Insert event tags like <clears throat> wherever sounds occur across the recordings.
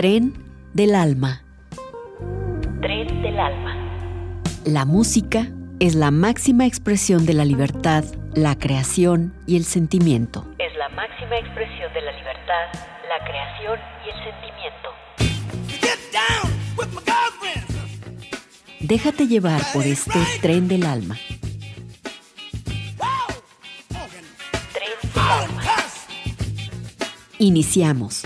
Tren del alma. Tren del alma. La música es la máxima expresión de la libertad, la creación y el sentimiento. Es la máxima expresión de la libertad, la creación y el sentimiento. Déjate llevar por este tren del alma. Tren del alma. Iniciamos.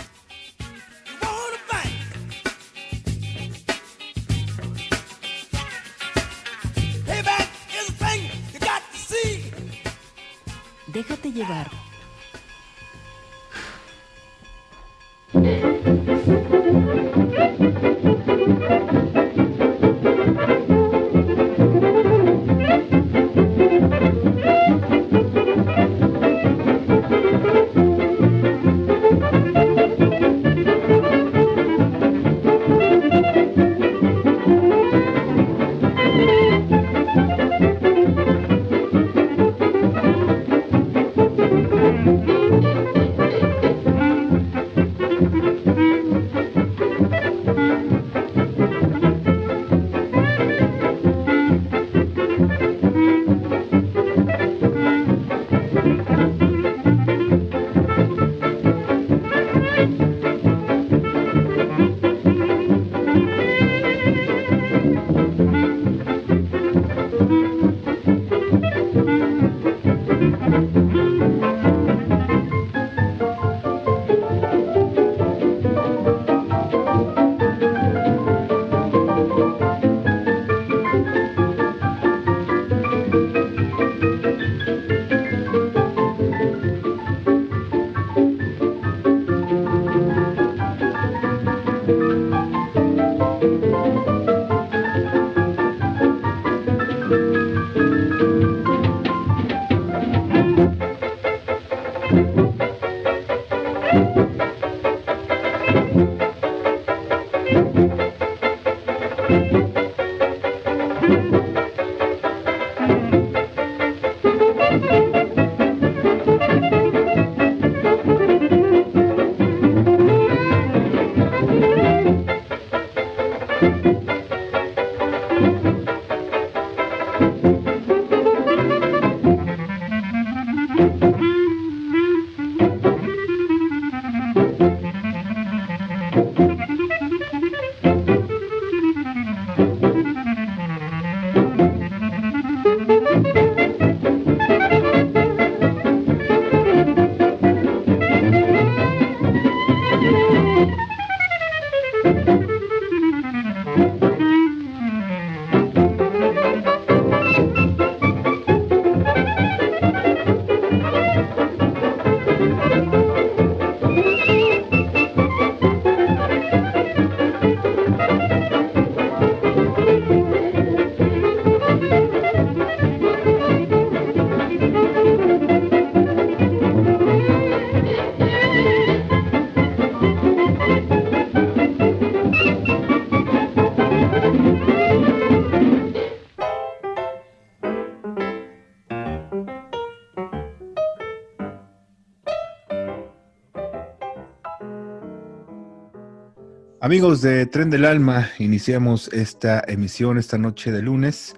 Amigos de Tren del Alma, iniciamos esta emisión esta noche de lunes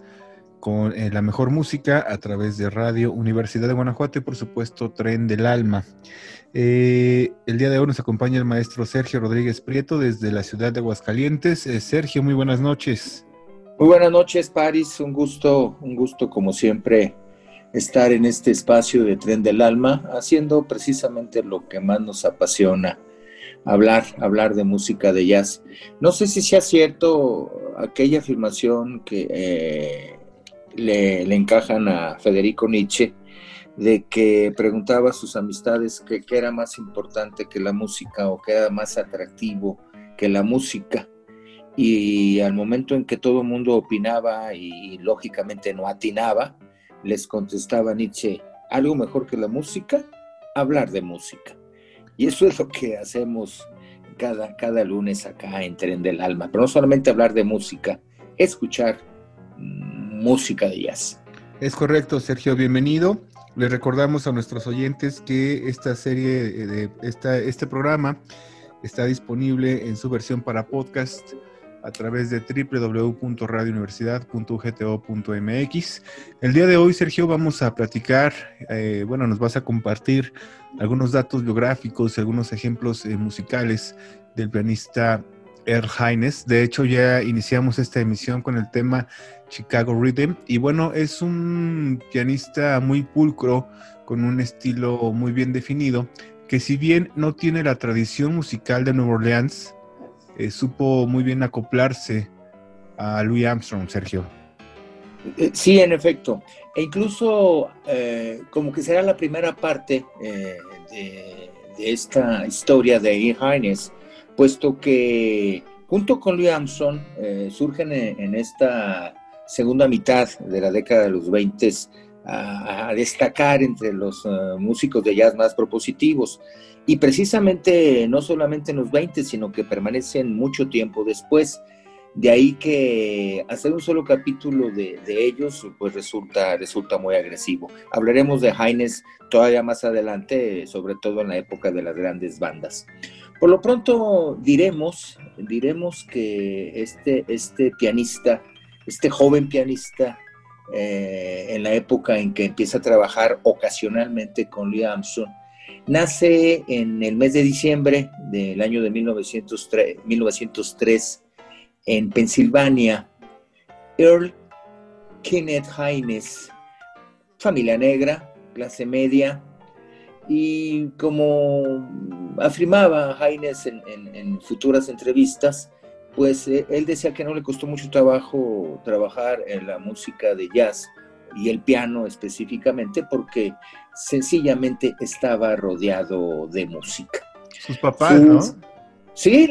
con eh, la mejor música a través de Radio Universidad de Guanajuato y por supuesto Tren del Alma. Eh, el día de hoy nos acompaña el maestro Sergio Rodríguez Prieto desde la ciudad de Aguascalientes. Eh, Sergio, muy buenas noches. Muy buenas noches, Paris. Un gusto, un gusto como siempre estar en este espacio de Tren del Alma, haciendo precisamente lo que más nos apasiona, hablar, hablar de música de jazz. No sé si sea cierto aquella afirmación que eh, le, encajan a Federico Nietzsche, de que preguntaba a sus amistades qué era más importante que la música o qué era más atractivo que la música. Y al momento en que todo el mundo opinaba y lógicamente no atinaba, les contestaba Nietzsche, algo mejor que la música, hablar de música. Y eso es lo que hacemos cada, cada lunes acá en Tren del Alma. Pero no solamente hablar de música, escuchar música de jazz. Es correcto, Sergio, bienvenido. Les recordamos a nuestros oyentes que esta serie, de esta, este programa está disponible en su versión para podcast a través de www.radiouniversidad.ugto.mx. El día de hoy, Sergio, vamos a platicar, eh, bueno, nos vas a compartir algunos datos biográficos, algunos ejemplos eh, musicales del pianista Earl Hines. De hecho, ya iniciamos esta emisión con el tema Chicago Rhythm. Y bueno, es un pianista muy pulcro, con un estilo muy bien definido, que si bien no tiene la tradición musical de Nueva Orleans, eh, supo muy bien acoplarse a Louis Armstrong, Sergio. Eh, sí, en efecto. E incluso eh, como que será la primera parte de, esta historia de Ian Hines, puesto que junto con Louis Armstrong surgen en, esta segunda mitad de la década de los 20 a, destacar entre los músicos de jazz más propositivos. Y precisamente no solamente en los 20, sino que permanecen mucho tiempo después. De ahí que hacer un solo capítulo de, ellos pues resulta, resulta muy agresivo. Hablaremos de Haines todavía más adelante, sobre todo en la época de las grandes bandas. Por lo pronto diremos, diremos que este, este pianista, este joven pianista, eh, en la época en que empieza a trabajar ocasionalmente con Lee Armstrong, Nace en el mes de diciembre del año de 1903, 1903 en Pensilvania. Earl Kenneth Haines, familia negra, clase media, y como afirmaba Haines en, futuras entrevistas, pues eh, él decía que no le costó mucho trabajo trabajar en la música de jazz y el piano específicamente porque sencillamente estaba rodeado de música. Sus papás, ¿no? Sí,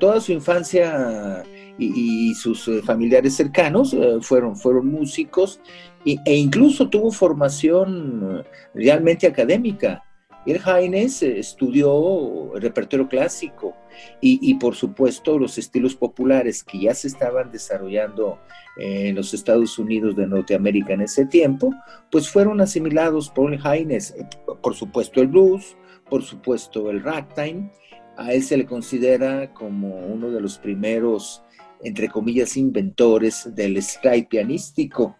toda su infancia y, sus eh, familiares cercanos eh, fueron, fueron músicos e incluso tuvo formación eh, realmente académica. El Haines estudió repertorio clásico y, por supuesto los estilos populares que ya se estaban desarrollando en los Estados Unidos de Norteamérica en ese tiempo, pues fueron asimilados por el Haines, por supuesto el blues, por supuesto el ragtime, a él se le considera como uno de los primeros, entre comillas, inventores del style pianístico.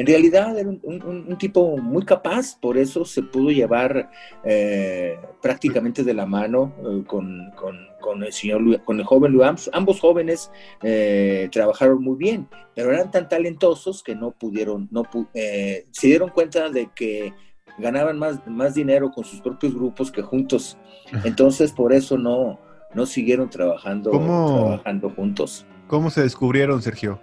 En realidad era un, tipo muy capaz, por eso se pudo llevar eh, prácticamente de la mano eh, con, el señor, con el joven Louis Ambos jóvenes eh, trabajaron muy bien, pero eran tan talentosos que no pudieron, no se dieron cuenta de que ganaban más, más dinero con sus propios grupos que juntos. Entonces, por eso no, no siguieron trabajando, trabajando juntos. ¿Cómo se descubrieron, Sergio?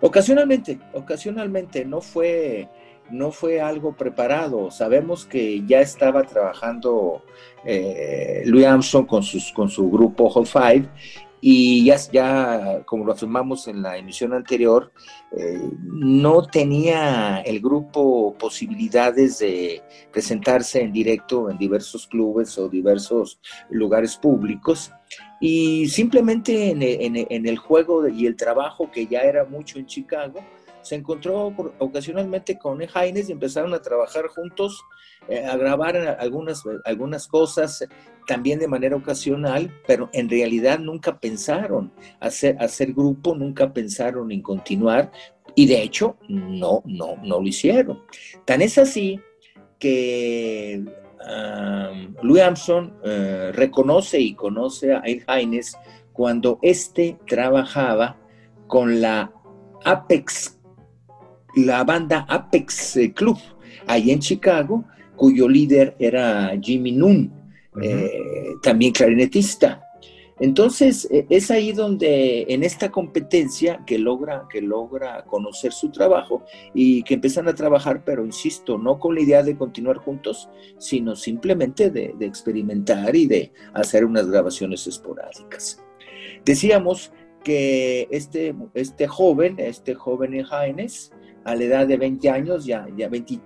Ocasionalmente, ocasionalmente, no fue, no fue algo preparado. Sabemos que ya estaba trabajando eh, Louis Armstrong con, sus, con su grupo Hall Five y ya, ya, como lo afirmamos en la emisión anterior, eh, no tenía el grupo posibilidades de presentarse en directo en diversos clubes o diversos lugares públicos y simplemente en, el juego y el trabajo que ya era mucho en Chicago, se encontró ocasionalmente con Haines y empezaron a trabajar juntos, eh, a grabar algunas, algunas cosas también de manera ocasional, pero en realidad nunca pensaron hacer, hacer grupo, nunca pensaron en continuar y de hecho no, no, no lo hicieron. Tan es así que Louis Armstrong eh, reconoce y conoce a Hines cuando éste trabajaba con la Apex, la banda Apex eh, Club, ahí en Chicago, cuyo líder era Jimmy Noon, eh, también clarinetista. Entonces, e, es ahí donde en esta competencia que logra, que logra conocer su trabajo y que empiezan a trabajar, pero insisto, no con la idea de continuar juntos, sino simplemente de, experimentar y de hacer unas grabaciones esporádicas. Decíamos que este, este joven, este joven en a la edad de 20 años, ya, ya 20,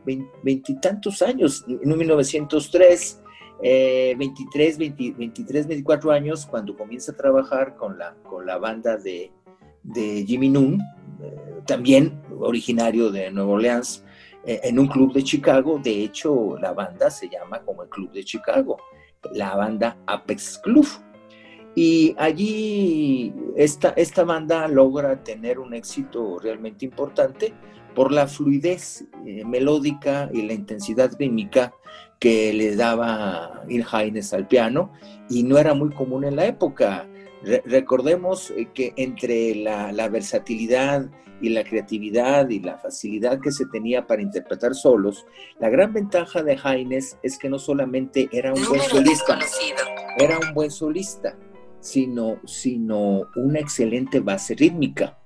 tantos años, en 1903, 23, 23, 24 años cuando comienza a trabajar con la, con la banda de, de Jimmy Noon, eh, también originario de Nueva Orleans, eh, en un club de Chicago. De hecho, la banda se llama como el Club de Chicago, la banda Apex Club. Y allí esta, esta banda logra tener un éxito realmente importante por la fluidez eh, melódica y la intensidad rítmica que le daba Il Haines al piano y no era muy común en la época. recordemos eh, que entre la, la, versatilidad y la creatividad y la facilidad que se tenía para interpretar solos, la gran ventaja de Haines es que no solamente era un buen solista, era un buen solista, sino, sino una excelente base rítmica.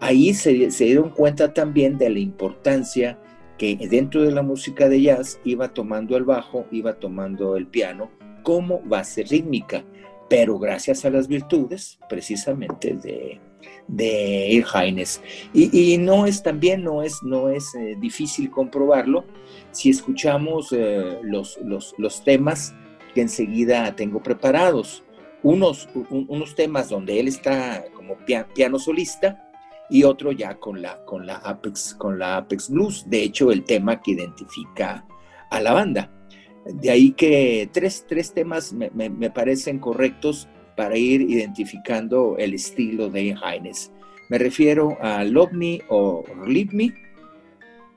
Ahí se, se dieron cuenta también de la importancia que dentro de la música de jazz iba tomando el bajo, iba tomando el piano como base rítmica, pero gracias a las virtudes precisamente de, de Ir Y, no es también, no es, no es eh, difícil comprobarlo si escuchamos eh, los, los, los, temas que enseguida tengo preparados. Unos, unos temas donde él está como piano solista, y otro ya con la, con la, Apex, con la Apex Blues, de hecho el tema que identifica a la banda. De ahí que tres, tres temas me, me, parecen correctos para ir identificando el estilo de Haines. Me refiero a Love Me o Leave Me,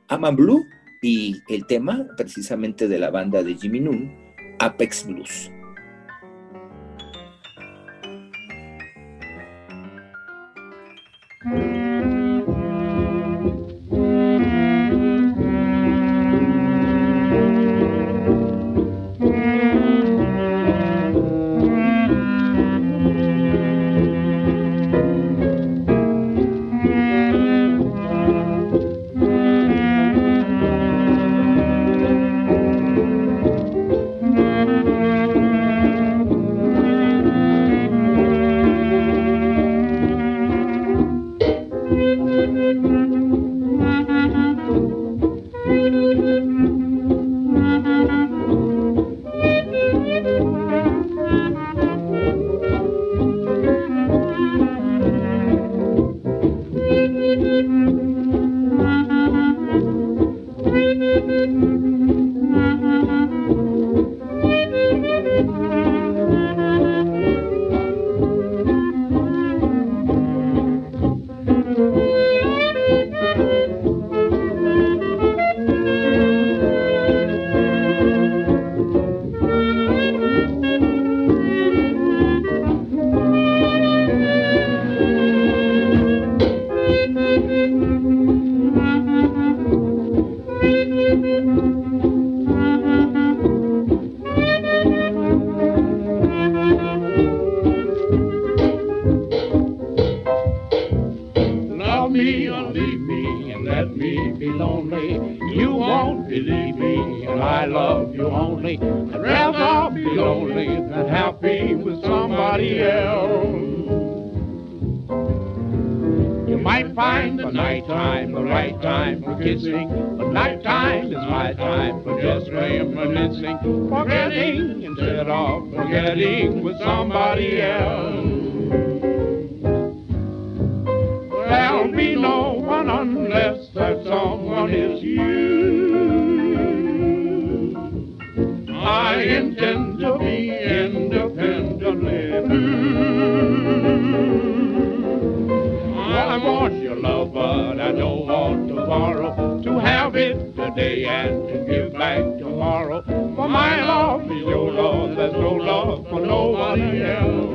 I'm Blue y el tema precisamente de la banda de Jimmy Noon, Apex Blues. might find the night time the right time for kissing. But night time is my time for just reminiscing, forgetting instead of forgetting with somebody else. There'll be no one unless that someone is you. I intend to be and to give back tomorrow. For my love is your love, there's no love for nobody else.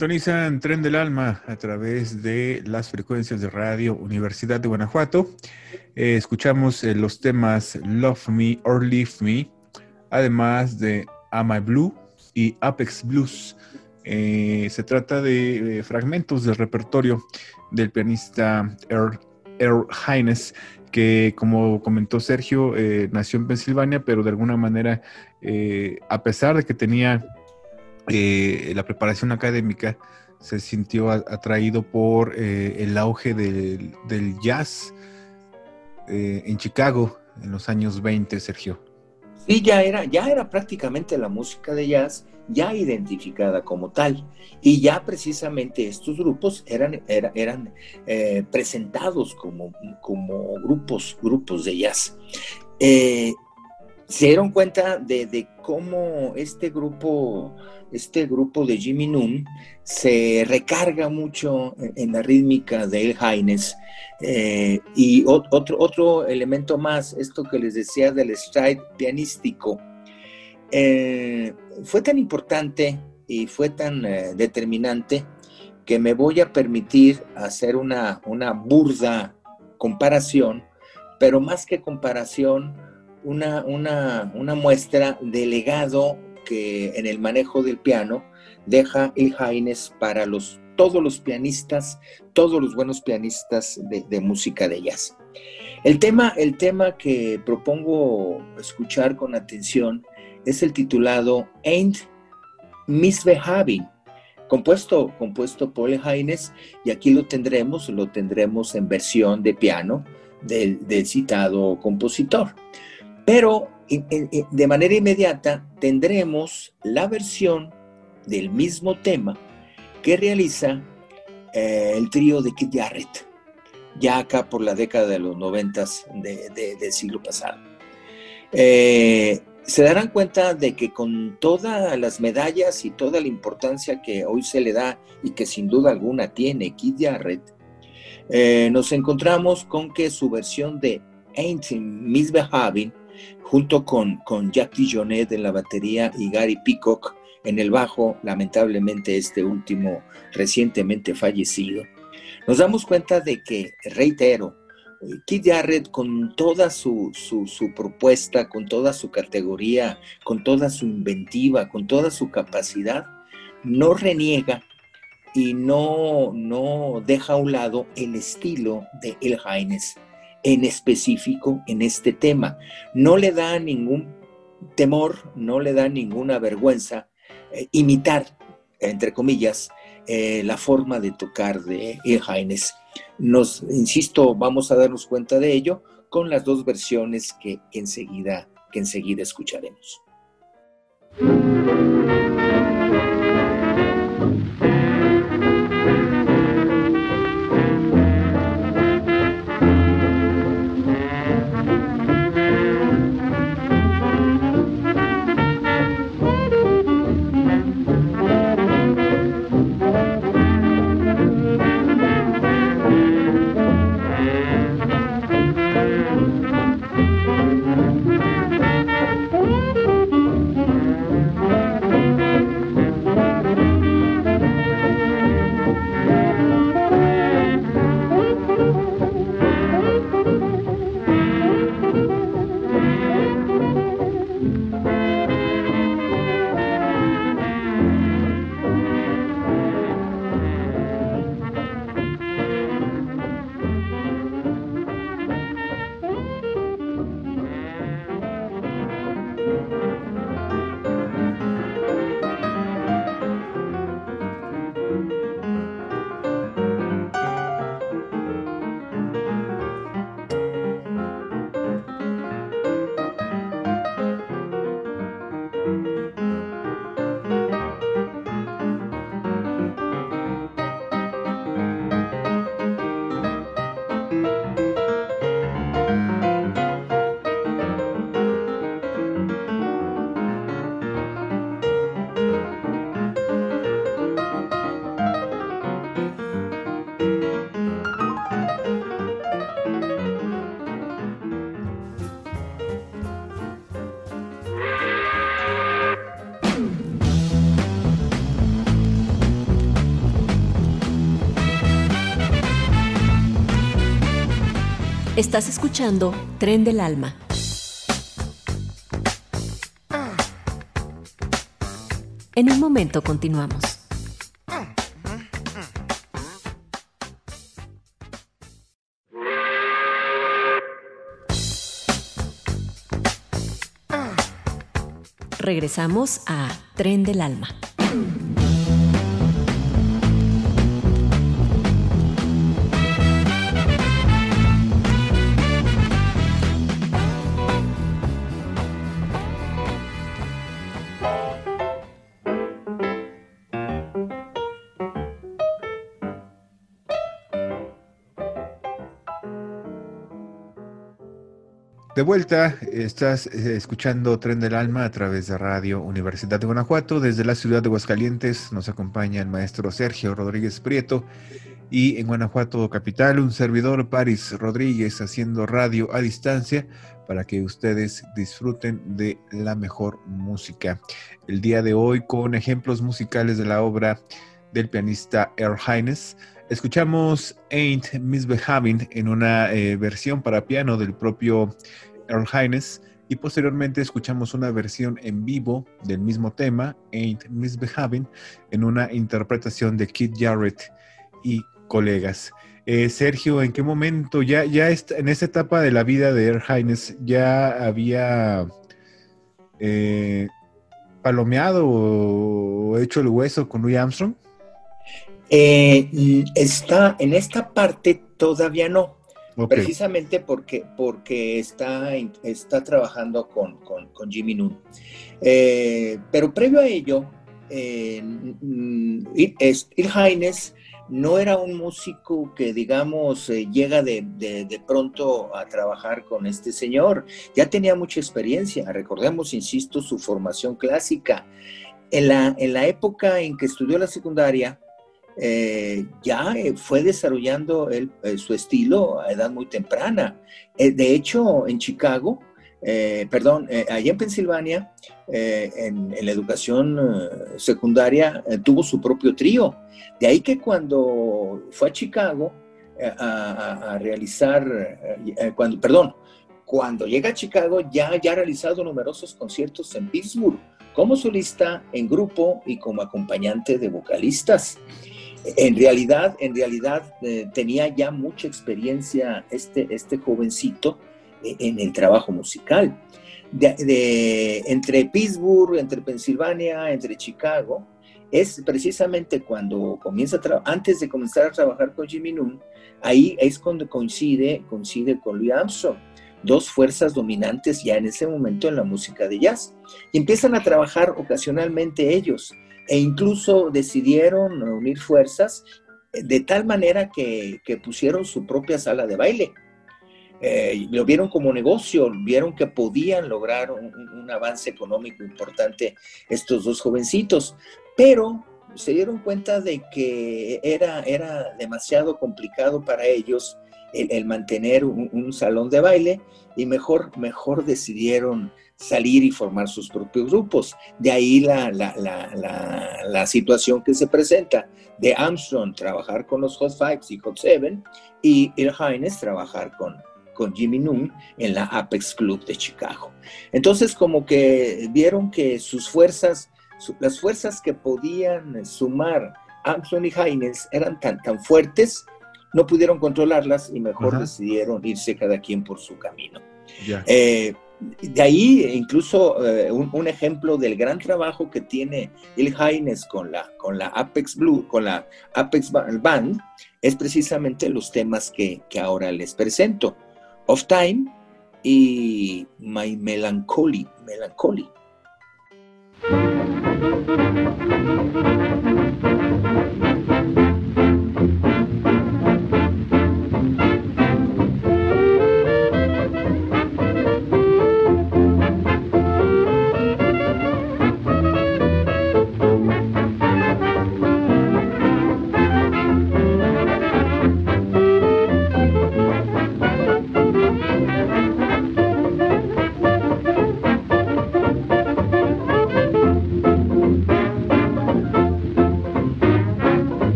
Sintonizan Tren del Alma a través de las frecuencias de radio Universidad de Guanajuato. Eh, escuchamos eh, los temas Love Me or Leave Me, además de Am I Blue y Apex Blues. Eh, se trata de fragmentos del repertorio del pianista Earl, Earl Hines, que como comentó Sergio, nació en Pensilvania, pero de alguna manera, a pesar de que tenía eh, la preparación académica se sintió atraído por eh, el auge del, jazz eh, en Chicago en los años 20, Sergio. Sí, ya era, ya era prácticamente la música de jazz ya identificada como tal. Y ya precisamente estos grupos eran, eran presentados como, como grupos, grupos de jazz se dieron cuenta de, cómo este grupo, este grupo de Jimmy Noon se recarga mucho en, la rítmica de El Haines. Eh, y otro, otro elemento más, esto que les decía del stride pianístico, eh, fue tan importante y fue tan eh, determinante que me voy a permitir hacer una, una burda comparación, pero más que comparación, una, una, muestra de legado que en el manejo del piano deja el Haines para los, todos los pianistas, todos los buenos pianistas de, música de jazz. El tema, el tema que propongo escuchar con atención es el titulado Ain't Misbehaving, compuesto, compuesto por el Haines, y aquí lo tendremos, lo tendremos en versión de piano del, del citado compositor. Pero de manera inmediata tendremos la versión del mismo tema que realiza eh, el trío de Kit Jarrett. ya acá por la década de los noventas del siglo pasado. Eh, se darán cuenta de que con todas las medallas y toda la importancia que hoy se le da y que sin duda alguna tiene Kid Jarrett, eh, nos encontramos con que su versión de Ain't Misbehaving, junto con, con Jack DeJohnette en la batería y Gary Peacock en el bajo, lamentablemente este último recientemente fallecido, nos damos cuenta de que, reitero, Keith Jarrett con toda su, propuesta, con toda su categoría, con toda su inventiva, con toda su capacidad, no reniega y no, no deja a un lado el estilo de El Haines en específico en este tema. No le da ningún temor, no le da ninguna vergüenza eh, imitar, entre comillas, eh, la forma de tocar de Haines. Nos, insisto, vamos a darnos cuenta de ello con las dos versiones que enseguida, que enseguida escucharemos. Estás escuchando Tren del Alma. En un momento continuamos. Regresamos a Tren del Alma. De vuelta, estás eh, escuchando Tren del Alma a través de Radio Universidad de Guanajuato. Desde la ciudad de Aguascalientes nos acompaña el maestro Sergio Rodríguez Prieto y en Guanajuato Capital un servidor Paris Rodríguez haciendo radio a distancia para que ustedes disfruten de la mejor música. El día de hoy con ejemplos musicales de la obra del pianista Earl Hines. Escuchamos Ain't Misbehaving en una eh, versión para piano del propio Earl Hines y posteriormente escuchamos una versión en vivo del mismo tema, Ain't Misbehaving, en una interpretación de Kid Jarrett y colegas. Eh, Sergio, ¿en qué momento ya, ya en esta etapa de la vida de Earl Hines ya había eh, palomeado o hecho el hueso con Louis Armstrong? Eh, está en esta parte todavía no. Precisamente porque, porque está, está trabajando con, con, Jimmy Noon. Eh, pero previo a ello, eh, Il Haines no era un músico que, digamos, eh, llega de, de, pronto a trabajar con este señor. Ya tenía mucha experiencia. Recordemos, insisto, su formación clásica. En la, en la época en que estudió la secundaria, eh, ya eh, fue desarrollando su estilo a edad muy temprana. de hecho, en Chicago, eh, perdón, eh, allá en Pensilvania, eh, en, la educación secundaria, tuvo su propio trío. De ahí que cuando fue a Chicago a, realizar, cuando, perdón, cuando llega a Chicago ya, ya ha realizado numerosos conciertos en Pittsburgh, como solista, en grupo y como acompañante de vocalistas. En realidad, en realidad tenía ya mucha experiencia este, este jovencito en el trabajo musical. De, entre Pittsburgh, entre Pensilvania, entre Chicago, es precisamente cuando comienza a antes de comenzar a trabajar con Jimmy Noon, ahí es cuando coincide, coincide con Louis Armstrong, dos fuerzas dominantes ya en ese momento en la música de jazz. Y empiezan a trabajar ocasionalmente ellos, e incluso decidieron unir fuerzas de tal manera que, pusieron su propia sala de baile. Eh, lo vieron como negocio, vieron que podían lograr un, avance económico importante estos dos jovencitos, pero se dieron cuenta de que era, era demasiado complicado para ellos el, mantener un, salón de baile y mejor, mejor decidieron salir y formar sus propios grupos. De ahí la, la, la, la, situación que se presenta de Armstrong trabajar con los Hot Fives y Hot Seven y El Hines trabajar con, con Jimmy Noon en la Apex Club de Chicago. Entonces, como que vieron que sus fuerzas, las fuerzas que podían sumar Anthony Haynes eran tan, tan fuertes, no pudieron controlarlas y mejor decidieron irse cada quien por su camino. Eh, de ahí incluso eh, un, ejemplo del gran trabajo que tiene el Haynes con la, con la Apex Blue, con la Apex Band, es precisamente los temas que, que ahora les presento of Time y My Melancholy. Melancholy.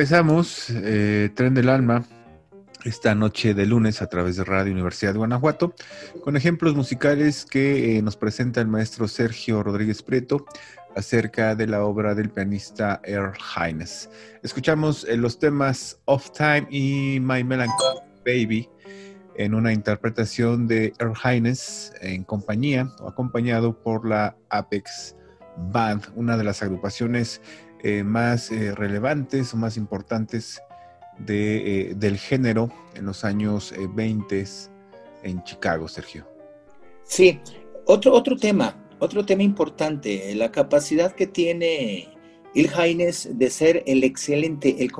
Regresamos, eh, Tren del Alma, esta noche de lunes a través de Radio Universidad de Guanajuato, con ejemplos musicales que eh, nos presenta el maestro Sergio Rodríguez Prieto acerca de la obra del pianista Earl Hines. Escuchamos eh, los temas Off Time y My Melancholy Baby en una interpretación de Earl Hines en compañía o acompañado por la Apex Band, una de las agrupaciones eh, más eh, relevantes o más importantes de, eh, del género en los años 20 en Chicago, Sergio. Sí, otro, otro tema, otro tema importante, la capacidad que tiene Il Haines de ser el excelente, el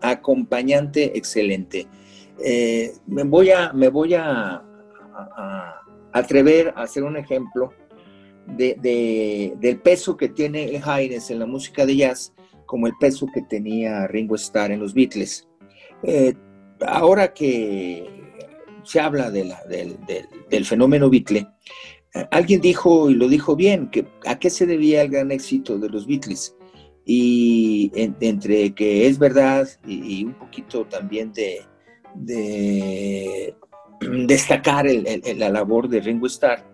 acompañante excelente. me voy a, me voy a, a, atrever a hacer un ejemplo de, del peso que tiene Haines en la música de jazz como el peso que tenía Ringo Starr en los Beatles. Eh, ahora que se habla del, fenómeno Beatle, eh, alguien dijo, y lo dijo bien, que a qué se debía el gran éxito de los Beatles. Y entre que es verdad y, un poquito también de, <clears throat> destacar la labor de Ringo Starr,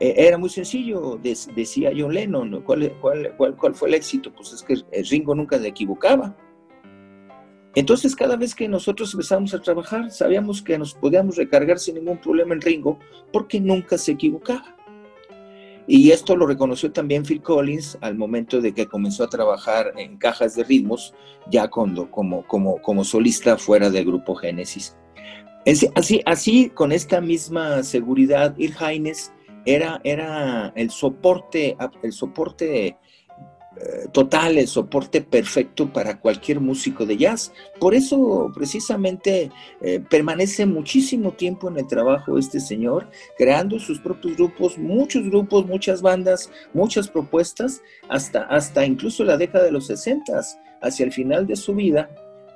eh, era muy sencillo, decía John Lennon, ¿cuál, cuál, fue el éxito? Pues es que Ringo nunca se equivocaba. Entonces, cada vez que nosotros empezamos a trabajar, sabíamos que nos podíamos recargar sin ningún problema en Ringo, porque nunca se equivocaba. Y esto lo reconoció también Phil Collins al momento de que comenzó a trabajar en cajas de ritmos, ya cuando, como, como, como solista fuera del grupo Génesis. Así, así, con esta misma seguridad, Ir Haines era, el soporte, el soporte eh, total, el soporte perfecto para cualquier músico de jazz. Por eso precisamente eh, permanece muchísimo tiempo en el trabajo este señor, creando sus propios grupos, muchos grupos, muchas bandas, muchas propuestas, hasta, hasta incluso la década de los 60, hacia el final de su vida,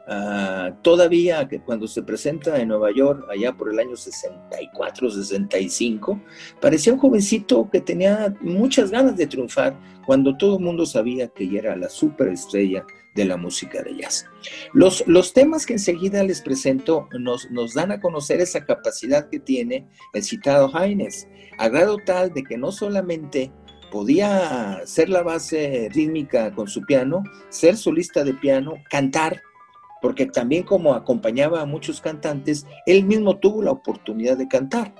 Ah, todavía que cuando se presenta en Nueva York, allá por el año 64, 65, parecía un jovencito que tenía muchas ganas de triunfar cuando todo el mundo sabía que ella era la superestrella de la música de jazz. Los, los temas que enseguida les presento nos, nos dan a conocer esa capacidad que tiene el citado Haines, a grado tal de que no solamente podía ser la base rítmica con su piano, ser solista de piano, cantar, porque también como acompañaba a muchos cantantes, él mismo tuvo la oportunidad de cantar,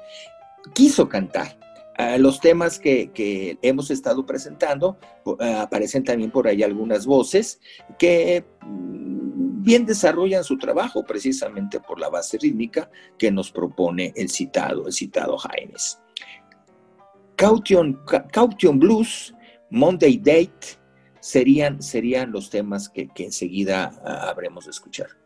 quiso cantar. Ah, los temas que, hemos estado presentando, ah, aparecen también por ahí algunas voces que mm, bien desarrollan su trabajo precisamente por la base rítmica que nos propone el citado, el citado Jaime. Caution, Caution Blues, Monday Date, serían, serían los temas que, que enseguida uh, habremos de escuchar.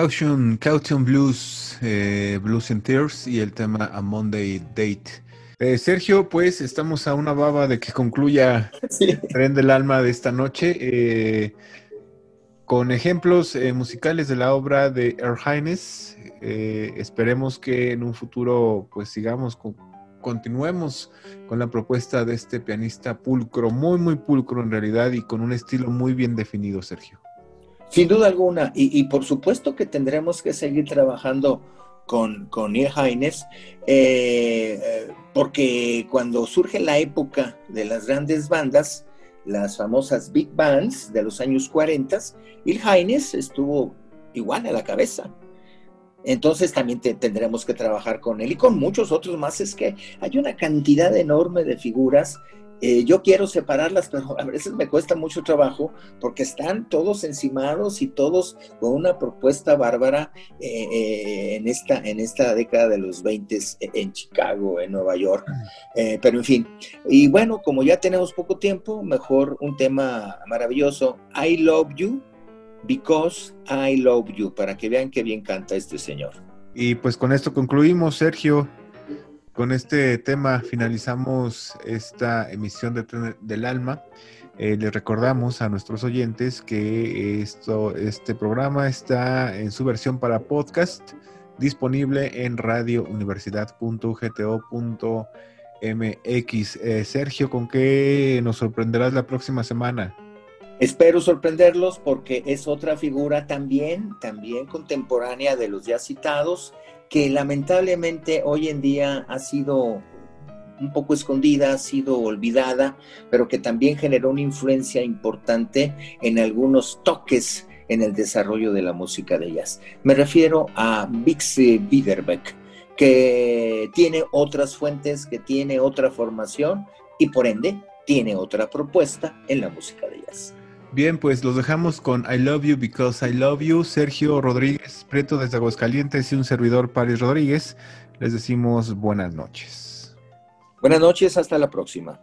Caution, Caution Blues, eh, Blues and Tears y el tema A Monday Date. Eh, Sergio, pues estamos a una baba de que concluya <laughs> el tren del alma de esta noche eh, con ejemplos musicales de la obra de Her Highness. esperemos que en un futuro pues sigamos con, continuemos con la propuesta de este pianista pulcro, muy muy pulcro en realidad y con un estilo muy bien definido, Sergio. Sin duda alguna, y, por supuesto que tendremos que seguir trabajando con, con Neil Haines, eh, porque cuando surge la época de las grandes bandas, las famosas big bands de los años 40, Neil Haines estuvo igual a la cabeza. Entonces también tendremos que trabajar con él y con muchos otros más. Es que hay una cantidad enorme de figuras eh, yo quiero separarlas, pero a veces me cuesta mucho trabajo porque están todos encimados y todos con una propuesta bárbara eh, eh, en, esta, en esta década de los 20 en Chicago, en Nueva York. pero en fin, y bueno, como ya tenemos poco tiempo, mejor un tema maravilloso, I Love You, Because I Love You, para que vean qué bien canta este señor. Y pues con esto concluimos, Sergio. Con este tema finalizamos esta emisión de del Alma. Eh, les recordamos a nuestros oyentes que esto, este programa está en su versión para podcast disponible en radiouniversidad.gto.mx. Eh, Sergio, ¿con qué nos sorprenderás la próxima semana? Espero sorprenderlos porque es otra figura también, también contemporánea de los ya citados que lamentablemente hoy en día ha sido un poco escondida, ha sido olvidada, pero que también generó una influencia importante en algunos toques en el desarrollo de la música de jazz. Me refiero a Bixie Biederbeck, que tiene otras fuentes, que tiene otra formación y por ende tiene otra propuesta en la música de jazz. Bien, pues los dejamos con I Love You Because I Love You, Sergio Rodríguez Preto desde Aguascalientes y un servidor Paris Rodríguez. Les decimos buenas noches. Buenas noches, hasta la próxima.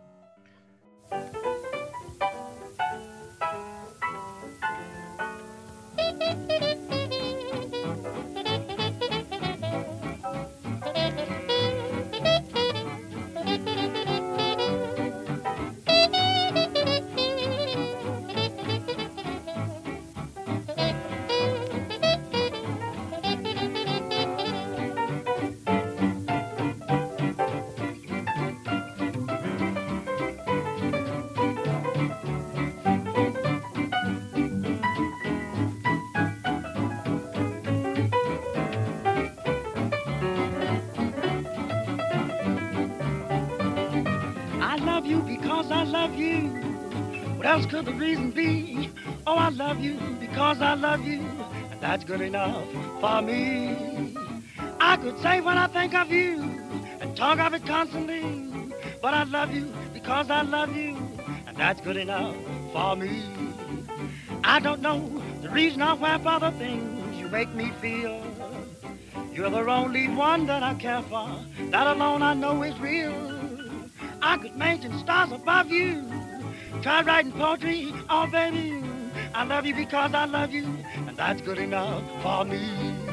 Good enough for me. I could say what I think of you and talk of it constantly, but I love you because I love you, and that's good enough for me. I don't know the reason or why for the things you make me feel. You're the only one that I care for. That alone I know is real. I could mention stars above you. Try writing poetry, oh baby. I love you because I love you, and that's good enough for me.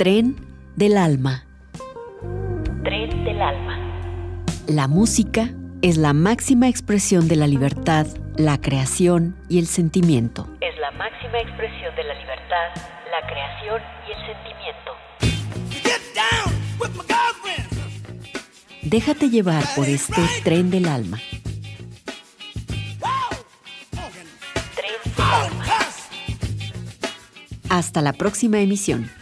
Tren del Alma. Tren del alma. La música es la máxima expresión de la libertad, la creación y el sentimiento. Es la máxima expresión de la libertad, la creación y el sentimiento. Get down with my girlfriend. Déjate llevar por este tren del alma. Tren del alma. Hasta la próxima emisión.